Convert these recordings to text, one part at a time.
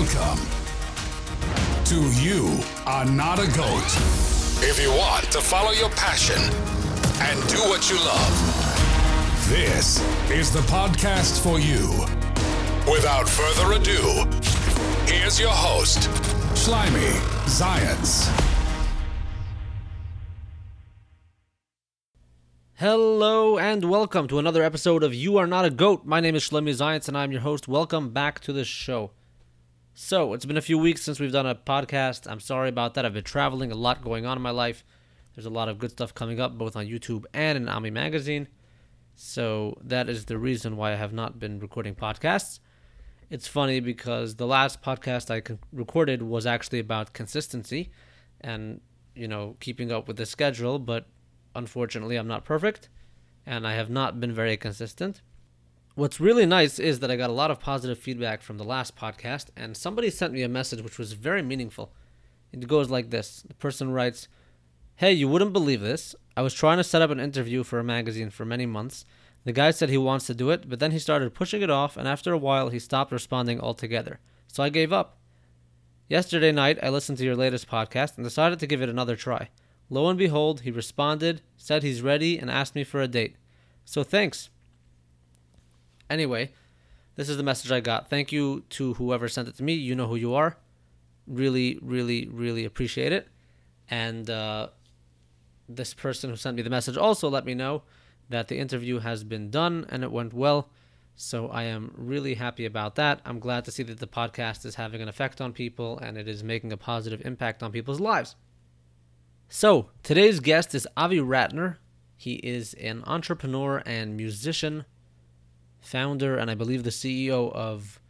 Welcome to You Are Not a Goat. If you want to follow your passion and do what you love, this is the podcast for you. Without further ado, here's your host, Shlomi Zayats. Hello and welcome to another episode of You Are Not a Goat. My name is Shlomi Zayats and I'm your host. Welcome back to the show. So, it's been a few weeks since we've done a podcast. I'm sorry about that. I've been traveling, a lot going on in my life. There's a lot of good stuff coming up, both on YouTube and in Ami Magazine. So, that is the reason why I have not been recording podcasts. It's funny because the last podcast I recorded was actually about consistency and, you know, keeping up with the schedule, but unfortunately, I'm not perfect and I have not been very consistent. What's really nice is that I got a lot of positive feedback from the last podcast, and somebody sent me a message which was very meaningful. It goes like this The person writes, Hey, you wouldn't believe this. I was trying to set up an interview for a magazine for many months. The guy said he wants to do it, but then he started pushing it off, and after a while, he stopped responding altogether. So I gave up. Yesterday night, I listened to your latest podcast and decided to give it another try. Lo and behold, he responded, said he's ready, and asked me for a date. So thanks. Anyway, this is the message I got. Thank you to whoever sent it to me. You know who you are. Really, really, really appreciate it. And uh, this person who sent me the message also let me know that the interview has been done and it went well. So I am really happy about that. I'm glad to see that the podcast is having an effect on people and it is making a positive impact on people's lives. So, today's guest is Avi Ratner. He is an entrepreneur and musician, founder, and I believe the CEO of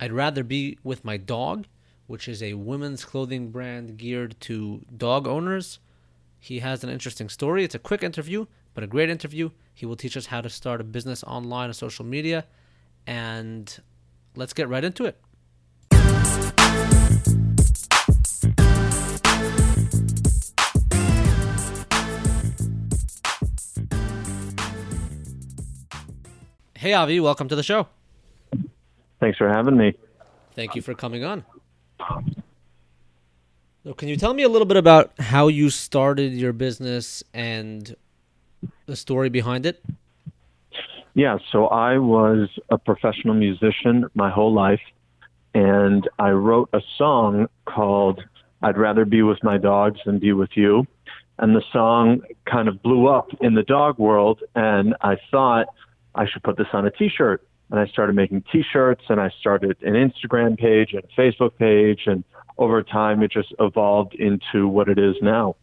I'd Rather Be With My Dog, which is a women's clothing brand geared to dog owners. He has an interesting story. It's a quick interview, but a great interview. He will teach us how to start a business online or social media. And let's get right into it. Hey, Avi, welcome to the show. Thanks for having me. Thank you for coming on. So, can you tell me a little bit about how you started your business and the story behind it? Yeah, so I was a professional musician my whole life, and I wrote a song called I'd Rather Be With My Dogs Than Be With You. And the song kind of blew up in the dog world, and I thought, I should put this on a t-shirt. And I started making t-shirts and I started an Instagram page and a Facebook page. And over time, it just evolved into what it is now.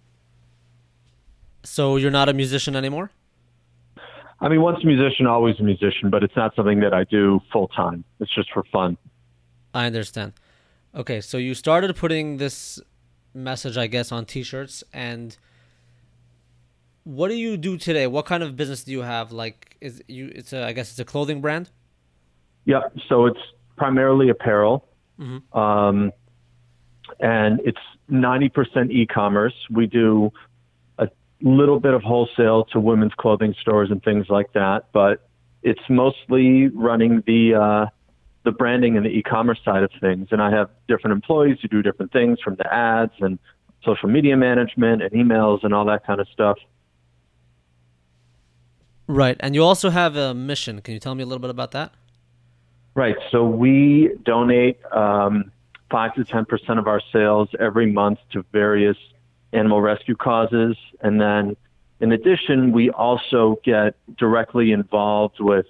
So you're not a musician anymore? I mean, once a musician, always a musician, but it's not something that I do full time. It's just for fun. I understand. Okay, so you started putting this message, I guess, on t-shirts and what do you do today? What kind of business do you have? Like, is you? It's a. I guess it's a clothing brand. Yeah. So it's primarily apparel, mm-hmm. um, and it's ninety percent e-commerce. We do a little bit of wholesale to women's clothing stores and things like that, but it's mostly running the uh, the branding and the e-commerce side of things. And I have different employees who do different things, from the ads and social media management and emails and all that kind of stuff. Right. And you also have a mission. Can you tell me a little bit about that? Right. So we donate um, 5 to 10% of our sales every month to various animal rescue causes. And then in addition, we also get directly involved with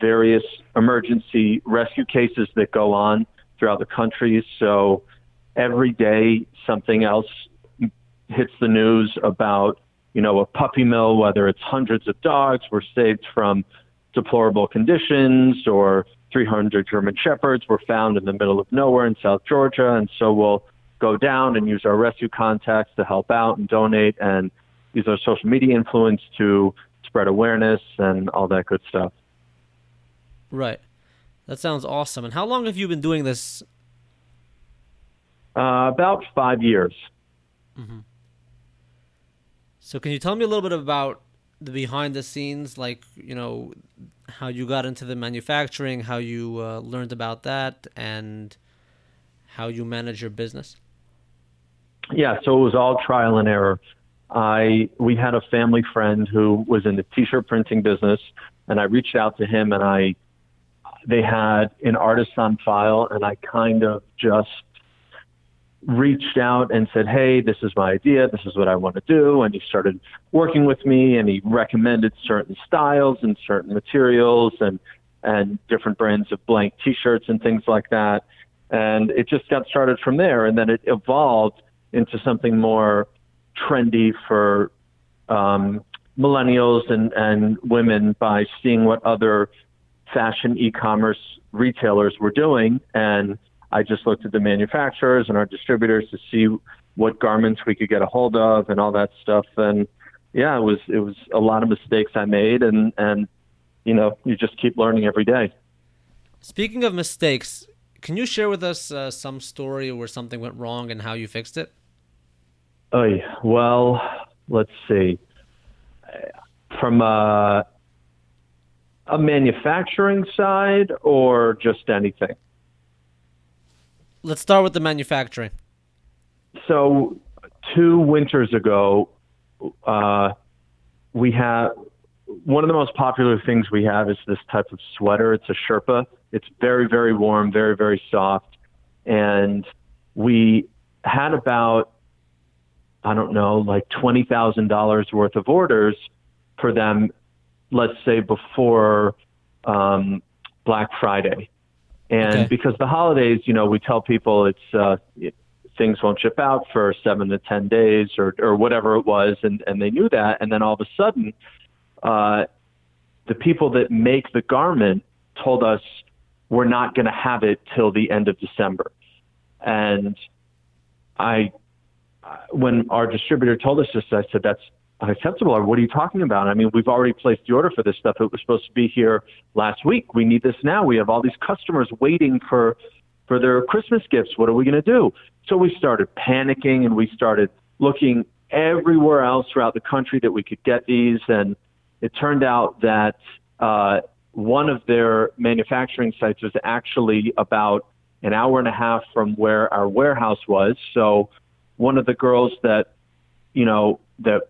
various emergency rescue cases that go on throughout the country. So every day, something else hits the news about you know, a puppy mill, whether it's hundreds of dogs were saved from deplorable conditions or 300 German Shepherds were found in the middle of nowhere in South Georgia. And so we'll go down and use our rescue contacts to help out and donate and use our social media influence to spread awareness and all that good stuff. Right. That sounds awesome. And how long have you been doing this? Uh, about five years. Mm-hmm. So can you tell me a little bit about the behind the scenes, like you know, how you got into the manufacturing, how you uh, learned about that, and how you manage your business? Yeah, so it was all trial and error. I we had a family friend who was in the t-shirt printing business, and I reached out to him, and I they had an artist on file, and I kind of just reached out and said, "Hey, this is my idea. This is what I want to do." And he started working with me, and he recommended certain styles and certain materials and and different brands of blank T-shirts and things like that. And it just got started from there, and then it evolved into something more trendy for um, millennials and and women by seeing what other fashion e-commerce retailers were doing and I just looked at the manufacturers and our distributors to see what garments we could get a hold of and all that stuff. And yeah, it was it was a lot of mistakes I made, and and you know you just keep learning every day. Speaking of mistakes, can you share with us uh, some story where something went wrong and how you fixed it? Oh, well, let's see. From a, a manufacturing side or just anything? Let's start with the manufacturing. So, two winters ago, uh, we have one of the most popular things we have is this type of sweater. It's a Sherpa. It's very, very warm, very, very soft. And we had about, I don't know, like $20,000 worth of orders for them, let's say before um, Black Friday. And okay. because the holidays, you know, we tell people it's uh, it, things won't ship out for seven to ten days or or whatever it was, and and they knew that, and then all of a sudden, uh, the people that make the garment told us we're not going to have it till the end of December, and I, when our distributor told us this, I said that's unacceptable. Or what are you talking about? I mean, we've already placed the order for this stuff. It was supposed to be here last week. We need this now. We have all these customers waiting for for their Christmas gifts. What are we going to do? So we started panicking and we started looking everywhere else throughout the country that we could get these. And it turned out that uh, one of their manufacturing sites was actually about an hour and a half from where our warehouse was. So one of the girls that, you know, that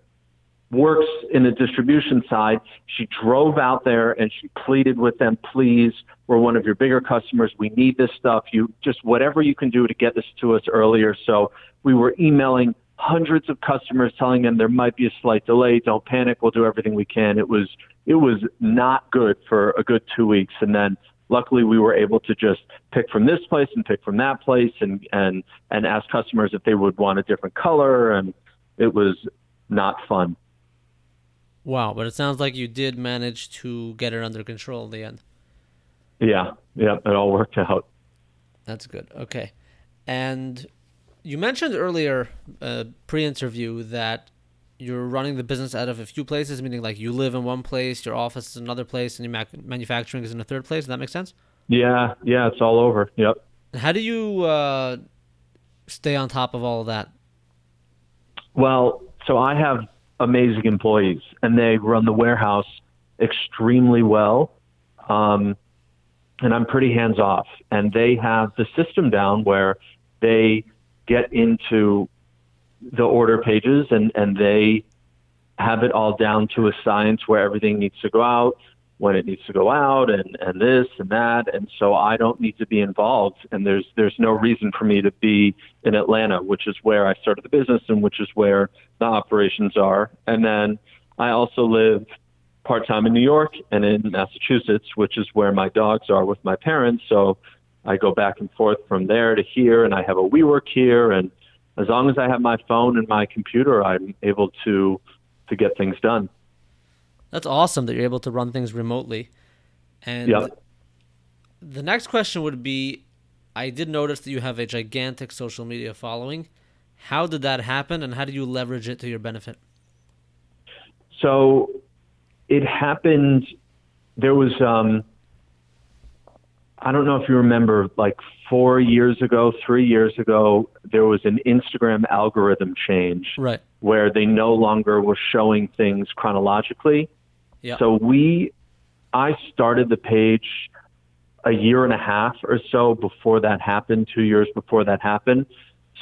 works in the distribution side. She drove out there and she pleaded with them, please, we're one of your bigger customers. We need this stuff. You just whatever you can do to get this to us earlier. So we were emailing hundreds of customers telling them there might be a slight delay. Don't panic. We'll do everything we can. It was it was not good for a good two weeks. And then luckily we were able to just pick from this place and pick from that place and and and ask customers if they would want a different color and it was not fun. Wow, but it sounds like you did manage to get it under control in the end. Yeah, yeah, it all worked out. That's good. Okay. And you mentioned earlier, uh, pre interview, that you're running the business out of a few places, meaning like you live in one place, your office is another place, and your mac- manufacturing is in a third place. Does that make sense? Yeah, yeah, it's all over. Yep. How do you uh, stay on top of all of that? Well, so I have amazing employees, and they run the warehouse extremely well. Um, and I'm pretty hands off. And they have the system down where they get into the order pages and, and they have it all down to a science where everything needs to go out when it needs to go out and, and this and that. And so I don't need to be involved. And there's, there's no reason for me to be in Atlanta, which is where I started the business and which is where the operations are. And then I also live part time in New York and in Massachusetts, which is where my dogs are with my parents. So I go back and forth from there to here and I have a WeWork here. And as long as I have my phone and my computer, I'm able to, to get things done. That's awesome that you're able to run things remotely. And the next question would be I did notice that you have a gigantic social media following. How did that happen and how do you leverage it to your benefit? So it happened there was um I don't know if you remember like 4 years ago, 3 years ago, there was an Instagram algorithm change. Right. Where they no longer were showing things chronologically. So we, I started the page a year and a half or so before that happened, two years before that happened.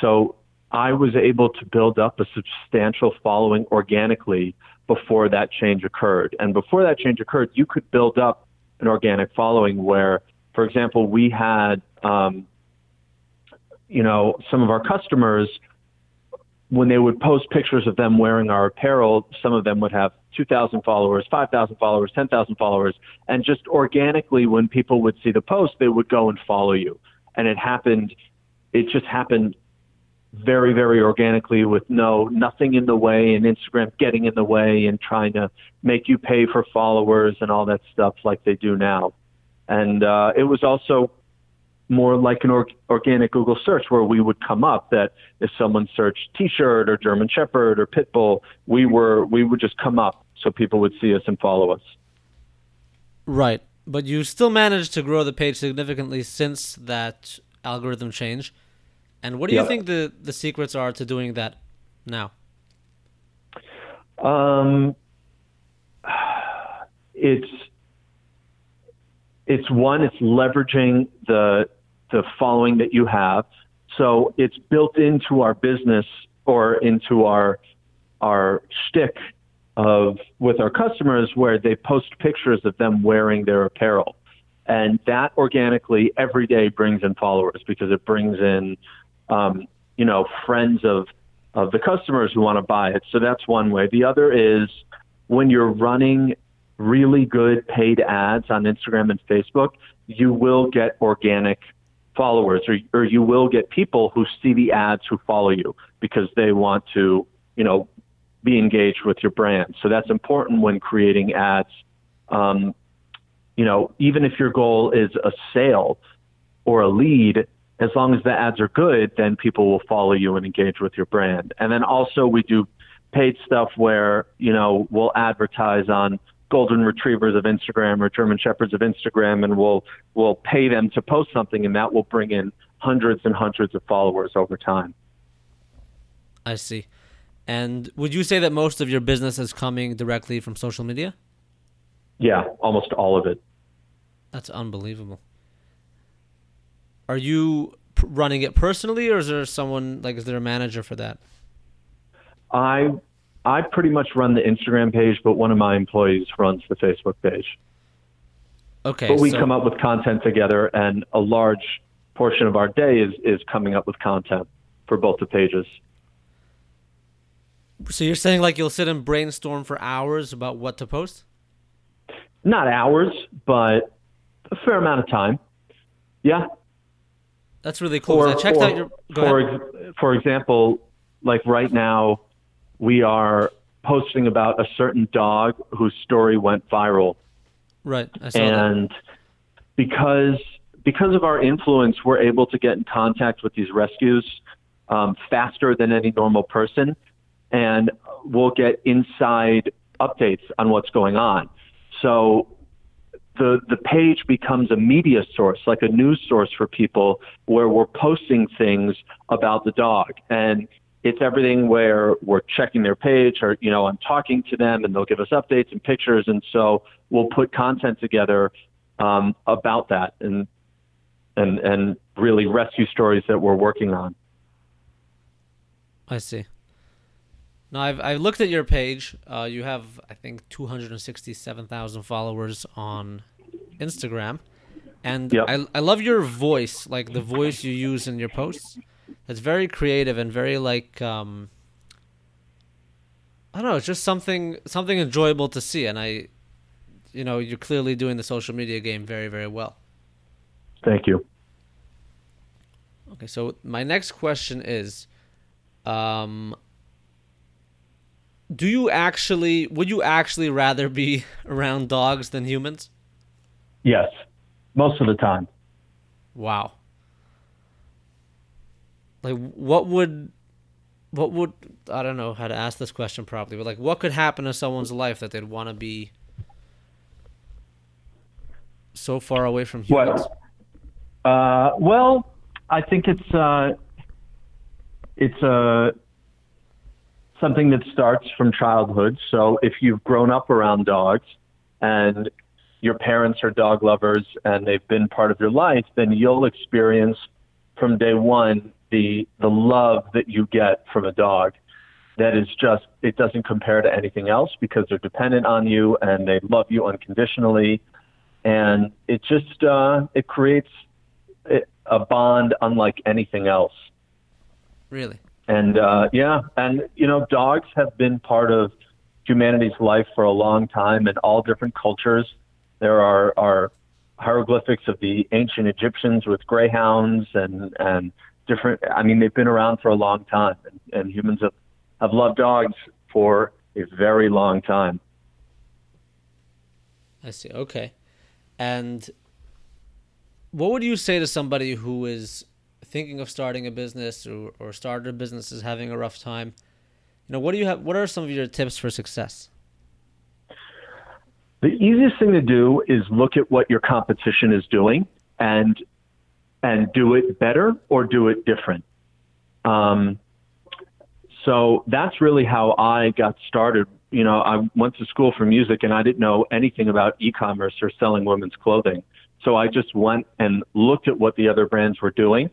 So I was able to build up a substantial following organically before that change occurred. And before that change occurred, you could build up an organic following where, for example, we had, um, you know, some of our customers, when they would post pictures of them wearing our apparel, some of them would have 2,000 followers, 5,000 followers, 10,000 followers. And just organically, when people would see the post, they would go and follow you. And it happened, it just happened very, very organically with no nothing in the way and Instagram getting in the way and trying to make you pay for followers and all that stuff like they do now. And uh, it was also more like an or- organic Google search where we would come up that if someone searched T-shirt or German Shepherd or Pitbull, we were we would just come up so people would see us and follow us. Right, but you still managed to grow the page significantly since that algorithm change. And what do you think the the secrets are to doing that now? Um, it's it's one, it's leveraging the the following that you have. So it's built into our business or into our our shtick of with our customers where they post pictures of them wearing their apparel. And that organically every day brings in followers because it brings in um, you know, friends of of the customers who want to buy it. So that's one way. The other is when you're running really good paid ads on Instagram and Facebook, you will get organic followers or, or you will get people who see the ads who follow you because they want to, you know, be engaged with your brand. So that's important when creating ads. Um, you know, even if your goal is a sale or a lead, as long as the ads are good, then people will follow you and engage with your brand. And then also we do paid stuff where, you know, we'll advertise on golden retrievers of Instagram or German shepherds of Instagram and we'll we'll pay them to post something and that will bring in hundreds and hundreds of followers over time. I see. And would you say that most of your business is coming directly from social media? Yeah, almost all of it. That's unbelievable. Are you running it personally, or is there someone like is there a manager for that? I I pretty much run the Instagram page, but one of my employees runs the Facebook page. Okay, But we so, come up with content together, and a large portion of our day is is coming up with content for both the pages. So you're saying like you'll sit and brainstorm for hours about what to post? Not hours, but a fair amount of time. Yeah, That's really cool. 'cause I checked or, out your. Go for, ahead. for example, like right now, we are posting about a certain dog whose story went viral, Right, I saw that. and because because of our influence, we're able to get in contact with these rescues um, faster than any normal person, and we'll get inside updates on what's going on. So the the page becomes a media source, like a news source for people, where we're posting things about the dog, and it's everything where we're checking their page, or you know, I'm talking to them, and they'll give us updates and pictures, and so we'll put content together um, about that, and and and really rescue stories that we're working on. I see. Now I've I've looked at your page. Uh, you have I think two hundred and sixty-seven thousand followers on Instagram, and Yep. I I love your voice, like the voice you use in your posts. It's very creative and very like um. I don't know. It's just something something enjoyable to see, and I, you know, you're clearly doing the social media game very very well. Thank you. Okay, so my next question is, um, do you actually would you actually rather be around dogs than humans? Yes, most of the time. Wow. Like what would what would I don't know how to ask this question properly, but like what could happen to someone's life that they'd want to be so far away from humans? What? Uh, well, I think it's uh, it's uh, something that starts from childhood. So if you've grown up around dogs and your parents are dog lovers and they've been part of your life, then you'll experience from day one the the love that you get from a dog that is just it doesn't compare to anything else because they're dependent on you and they love you unconditionally. And it just uh, it creates a bond unlike anything else. Really and uh, yeah and you know dogs have been part of humanity's life for a long time in all different cultures there are are hieroglyphics of the ancient Egyptians with greyhounds and and different. I mean, they've been around for a long time, and, and humans have have loved dogs for a very long time. I see. Okay, and what would you say to somebody who is thinking of starting a business or, or started a business is having a rough time? You know, what do you have? What are some of your tips for success? The easiest thing to do is look at what your competition is doing and and do it better or do it different. Um, so that's really how I got started. You know, I went to school for music and I didn't know anything about e-commerce or selling women's clothing. So I just went and looked at what the other brands were doing,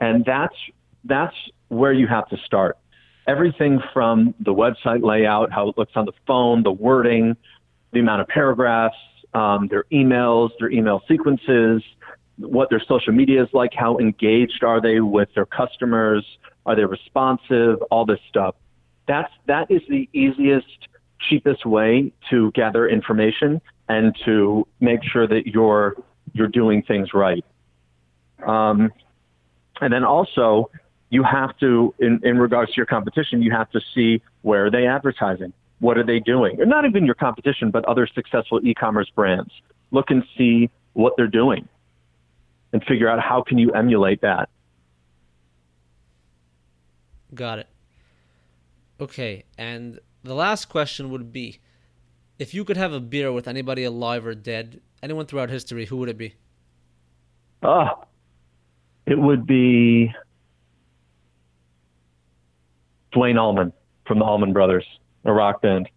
and that's that's where you have to start. Everything from the website layout, how it looks on the phone, the wording, the amount of paragraphs, um, their emails, their email sequences, what their social media is like, how engaged are they with their customers, are they responsive, all this stuff. That's that is the easiest, cheapest way to gather information and to make sure that you're you're doing things right. Um, and then also, you have to, in, in regards to your competition, you have to see where are they advertising what are they doing? not even your competition, but other successful e-commerce brands. Look and see what they're doing and figure out how can you emulate that. Got it. Okay, and the last question would be if you could have a beer with anybody alive or dead, anyone throughout history, who would it be? Ah, it would be Duane Allman from the Allman Brothers a rock band.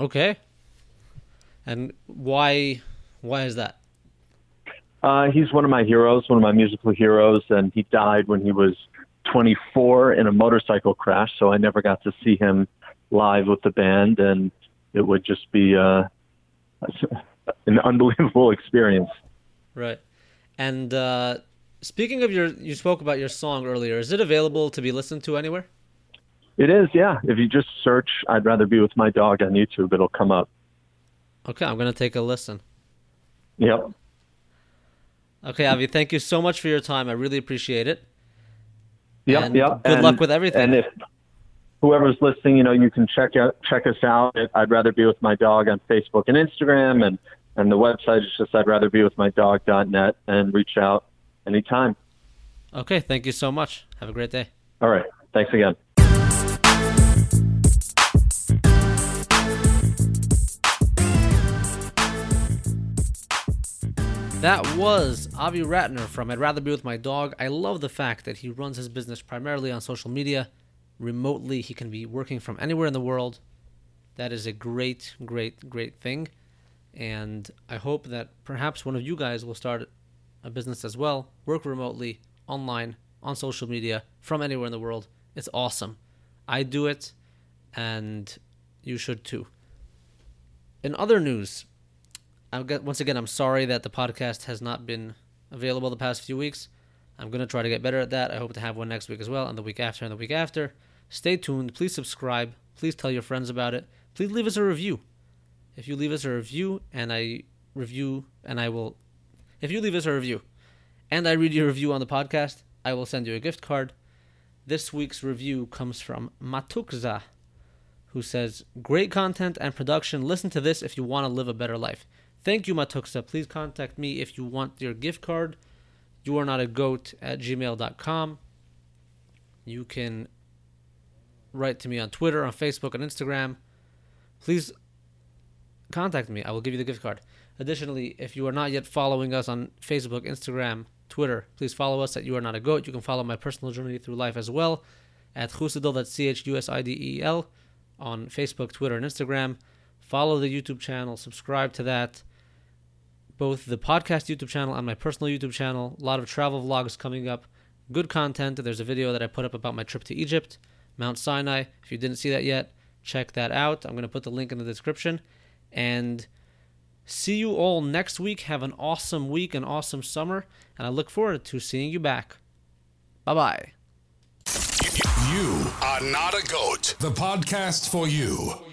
Okay. And why why is that? Uh, he's one of my heroes, one of my musical heroes, and he died when he was 24 in a motorcycle crash. So I never got to see him live with the band, and it would just be uh, an unbelievable experience. Right. And uh, speaking of your, you spoke about your song earlier. Is it available to be listened to anywhere? It is, yeah. If you just search "I'd rather be with my dog" on YouTube, it'll come up. Okay, I'm gonna take a listen. Yep. Okay, Avi, thank you so much for your time. I really appreciate it. Yep, and yep. Good and, luck with everything. And if whoever's listening, you know, you can check out check us out. At I'd rather be with my dog on Facebook and Instagram, and and the website is just I'd rather be with my dog.net, and reach out anytime. Okay, thank you so much. Have a great day. All right, thanks again. That was Avi Ratner from I'd Rather Be With My Dog. I love the fact that he runs his business primarily on social media. Remotely, he can be working from anywhere in the world. That is a great, great, great thing. And I hope that perhaps one of you guys will start a business as well, work remotely, online, on social media, from anywhere in the world. It's awesome. I do it, and you should too. In other news, I get, once again, I'm sorry that the podcast has not been available the past few weeks. I'm going to try to get better at that. I hope to have one next week as well, and the week after, and the week after. Stay tuned. Please subscribe. Please tell your friends about it. Please leave us a review. If you leave us a review and I review, and I will, if you leave us a review and I read your review on the podcast, I will send you a gift card. This week's review comes from Matukza, who says, Great content and production. Listen to this if you want to live a better life. Thank you, Matukza. Please contact me if you want your gift card. You are not a goat at gmail.com. You can write to me on Twitter, on Facebook, on Instagram. Please contact me. I will give you the gift card. Additionally, if you are not yet following us on Facebook, Instagram, Twitter, please follow us at You Are Not a Goat. You can follow my personal journey through life as well at Chusidel, that's C H U S I D E L, on Facebook, Twitter, and Instagram. follow the YouTube channel, subscribe to that. Both the podcast YouTube channel and my personal YouTube channel. A lot of travel vlogs coming up. Good content. There's a video that I put up about my trip to Egypt, Mount Sinai. If you didn't see that yet, check that out. I'm going to put the link in the description. And see you all next week. Have an awesome week, an awesome summer, and I look forward to seeing you back. Bye bye. You are not a goat. The podcast for you.